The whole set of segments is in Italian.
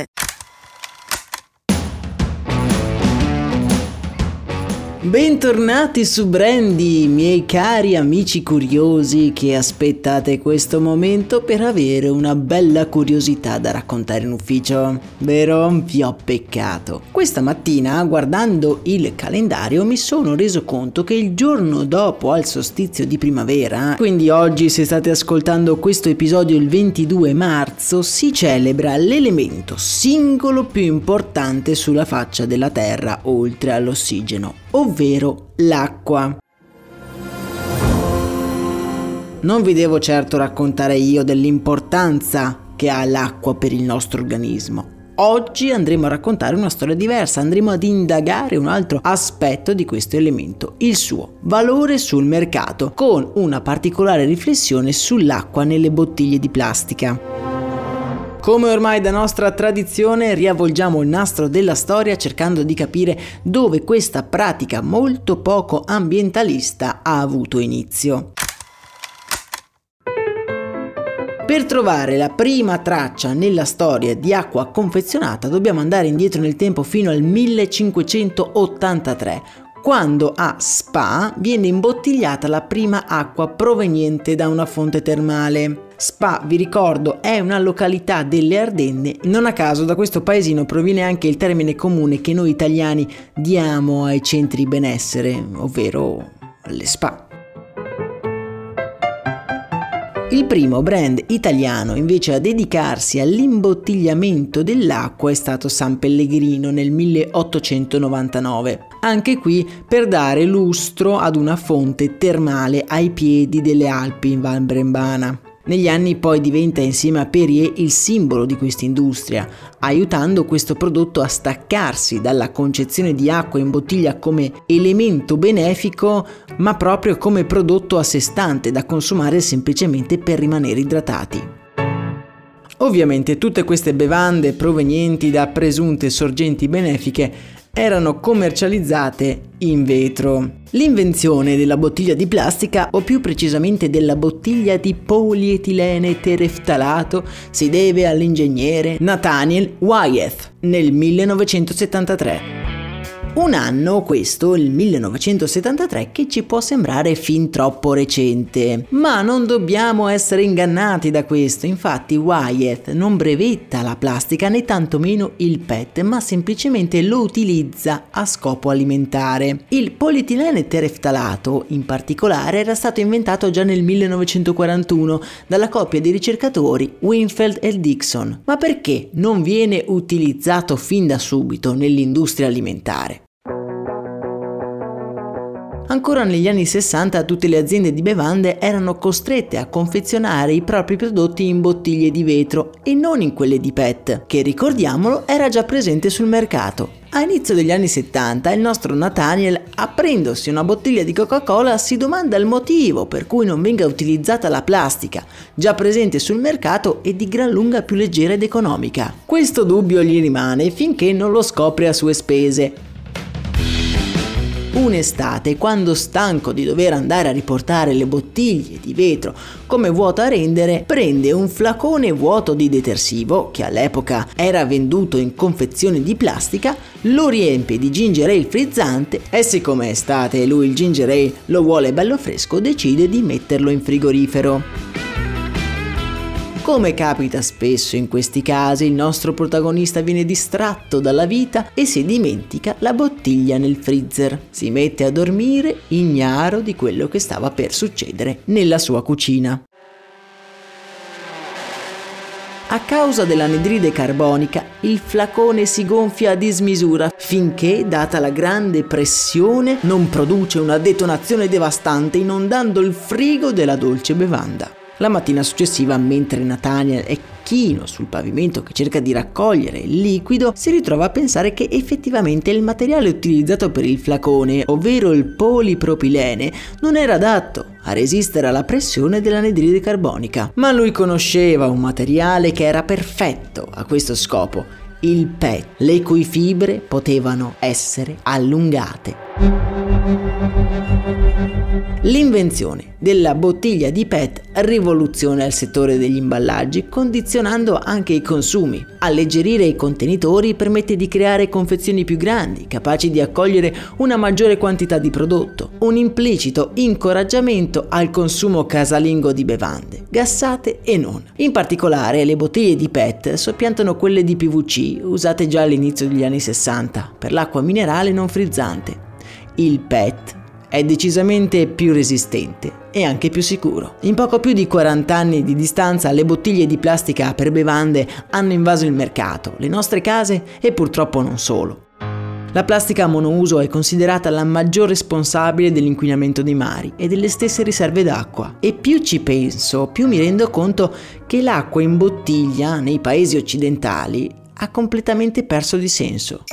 it. Bentornati su Brandy, miei cari amici curiosi che aspettate questo momento per avere una bella curiosità da raccontare in ufficio. Vero? Vi ho peccato. Questa mattina, guardando il calendario, mi sono reso conto che il giorno dopo al solstizio di primavera, quindi oggi se state ascoltando questo episodio il 22 marzo, si celebra l'elemento singolo più importante sulla faccia della Terra oltre all'ossigeno ovvero l'acqua. Non vi devo certo raccontare io dell'importanza che ha l'acqua per il nostro organismo. Oggi andremo a raccontare una storia diversa, andremo ad indagare un altro aspetto di questo elemento, il suo valore sul mercato, con una particolare riflessione sull'acqua nelle bottiglie di plastica. Come ormai da nostra tradizione riavvolgiamo il nastro della storia cercando di capire dove questa pratica molto poco ambientalista ha avuto inizio. Per trovare la prima traccia nella storia di acqua confezionata dobbiamo andare indietro nel tempo fino al 1583, quando a Spa viene imbottigliata la prima acqua proveniente da una fonte termale. Spa, vi ricordo, è una località delle Ardenne. Non a caso da questo paesino proviene anche il termine comune che noi italiani diamo ai centri benessere, ovvero le spa. Il primo brand italiano invece a dedicarsi all'imbottigliamento dell'acqua è stato San Pellegrino nel 1899, anche qui per dare lustro ad una fonte termale ai piedi delle Alpi in Val Brembana. Negli anni poi diventa insieme a Perrier il simbolo di questa industria, aiutando questo prodotto a staccarsi dalla concezione di acqua in bottiglia come elemento benefico, ma proprio come prodotto a sé stante da consumare semplicemente per rimanere idratati. Ovviamente tutte queste bevande provenienti da presunte sorgenti benefiche erano commercializzate in vetro. L'invenzione della bottiglia di plastica, o più precisamente della bottiglia di polietilene tereftalato, si deve all'ingegnere Nathaniel Wyeth nel 1973. Un anno, questo, il 1973, che ci può sembrare fin troppo recente. Ma non dobbiamo essere ingannati da questo, infatti Wyatt non brevetta la plastica né tantomeno il PET, ma semplicemente lo utilizza a scopo alimentare. Il polietilene tereftalato, in particolare, era stato inventato già nel 1941 dalla coppia di ricercatori Winfield e Dixon. Ma perché non viene utilizzato fin da subito nell'industria alimentare? Ancora negli anni 60 tutte le aziende di bevande erano costrette a confezionare i propri prodotti in bottiglie di vetro e non in quelle di PET, che ricordiamolo era già presente sul mercato. A inizio degli anni 70 il nostro Nathaniel, aprendosi una bottiglia di Coca-Cola, si domanda il motivo per cui non venga utilizzata la plastica, già presente sul mercato e di gran lunga più leggera ed economica. Questo dubbio gli rimane finché non lo scopre a sue spese un'estate, quando stanco di dover andare a riportare le bottiglie di vetro come vuoto a rendere, prende un flacone vuoto di detersivo, che all'epoca era venduto in confezione di plastica, lo riempie di ginger ale frizzante e siccome è estate e lui il ginger ale lo vuole bello fresco, decide di metterlo in frigorifero. Come capita spesso in questi casi, il nostro protagonista viene distratto dalla vita e si dimentica la bottiglia nel freezer. Si mette a dormire ignaro di quello che stava per succedere nella sua cucina. A causa dell'anidride carbonica, il flacone si gonfia a dismisura finché, data la grande pressione, non produce una detonazione devastante inondando il frigo della dolce bevanda. La mattina successiva, mentre Nathaniel è chino sul pavimento che cerca di raccogliere il liquido, si ritrova a pensare che effettivamente il materiale utilizzato per il flacone, ovvero il polipropilene, non era adatto a resistere alla pressione dell'anidride carbonica. Ma lui conosceva un materiale che era perfetto a questo scopo, il PET, le cui fibre potevano essere allungate. L'invenzione della bottiglia di PET rivoluziona il settore degli imballaggi, condizionando anche i consumi. Alleggerire i contenitori permette di creare confezioni più grandi, capaci di accogliere una maggiore quantità di prodotto, un implicito incoraggiamento al consumo casalingo di bevande, gassate e non. In particolare le bottiglie di PET soppiantano quelle di PVC usate già all'inizio degli anni 60 per l'acqua minerale non frizzante. Il PET è decisamente più resistente e anche più sicuro. In poco più di 40 anni di distanza le bottiglie di plastica per bevande hanno invaso il mercato, le nostre case e purtroppo non solo. La plastica monouso è considerata la maggior responsabile dell'inquinamento dei mari e delle stesse riserve d'acqua. E più ci penso, più mi rendo conto che l'acqua in bottiglia nei paesi occidentali ha completamente perso di senso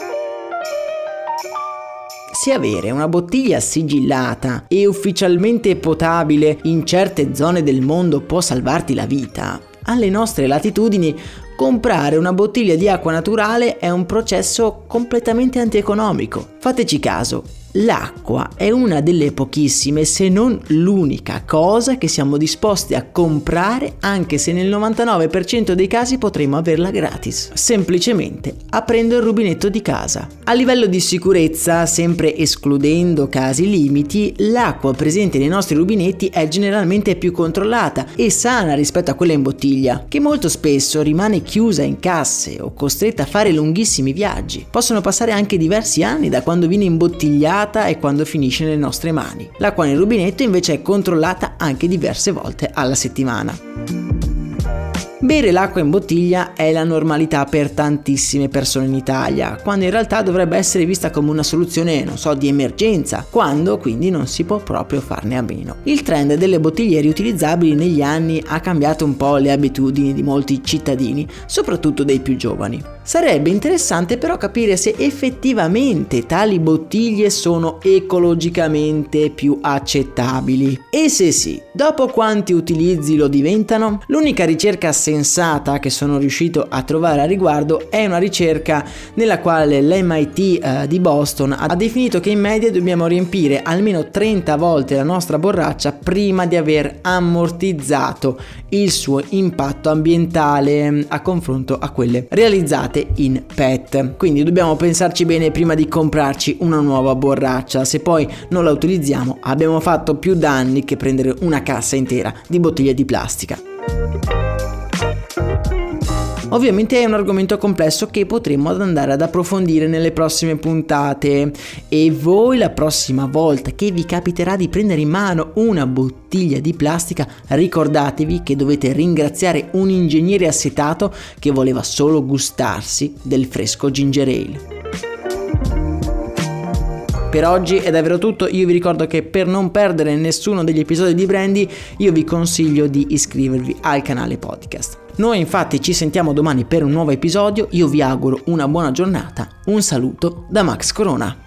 se avere una bottiglia sigillata e ufficialmente potabile in certe zone del mondo può salvarti la vita, alle nostre latitudini comprare una bottiglia di acqua naturale è un processo completamente antieconomico. Fateci caso, L'acqua è una delle pochissime, se non l'unica cosa che siamo disposti a comprare anche se nel 99% dei casi potremo averla gratis, semplicemente aprendo il rubinetto di casa. A livello di sicurezza, sempre escludendo casi limiti, l'acqua presente nei nostri rubinetti è generalmente più controllata e sana rispetto a quella in bottiglia, che molto spesso rimane chiusa in casse o costretta a fare lunghissimi viaggi. Possono passare anche diversi anni da quando viene imbottigliata controllata e quando finisce nelle nostre mani. L'acqua nel rubinetto invece è controllata anche diverse volte alla settimana. Bere l'acqua in bottiglia è la normalità per tantissime persone in Italia, quando in realtà dovrebbe essere vista come una soluzione, non so, di emergenza, quando quindi non si può proprio farne a meno. Il trend delle bottiglie riutilizzabili negli anni ha cambiato un po' le abitudini di molti cittadini, soprattutto dei più giovani. Sarebbe interessante però capire se effettivamente tali bottiglie sono ecologicamente più accettabili. E se sì, dopo quanti utilizzi lo diventano? L'unica ricerca sensata che sono riuscito a trovare a riguardo è una ricerca nella quale l'MIT eh, di Boston ha definito che in media dobbiamo riempire almeno 30 volte la nostra borraccia prima di aver ammortizzato il suo impatto ambientale mm, a confronto a quelle realizzate in PET. Quindi dobbiamo pensarci bene prima di comprarci una nuova borraccia, se poi non la utilizziamo abbiamo fatto più danni che prendere una cassa intera di bottiglie di plastica. Ovviamente è un argomento complesso che potremo andare ad approfondire nelle prossime puntate e voi la prossima volta che vi capiterà di prendere in mano una bottiglia di plastica ricordatevi che dovete ringraziare un ingegnere assetato che voleva solo gustarsi del fresco ginger ale. Per oggi è davvero tutto, io vi ricordo che per non perdere nessuno degli episodi di Brandy io vi consiglio di iscrivervi al canale podcast. Noi infatti ci sentiamo domani per un nuovo episodio, io vi auguro una buona giornata, un saluto da Max Corona.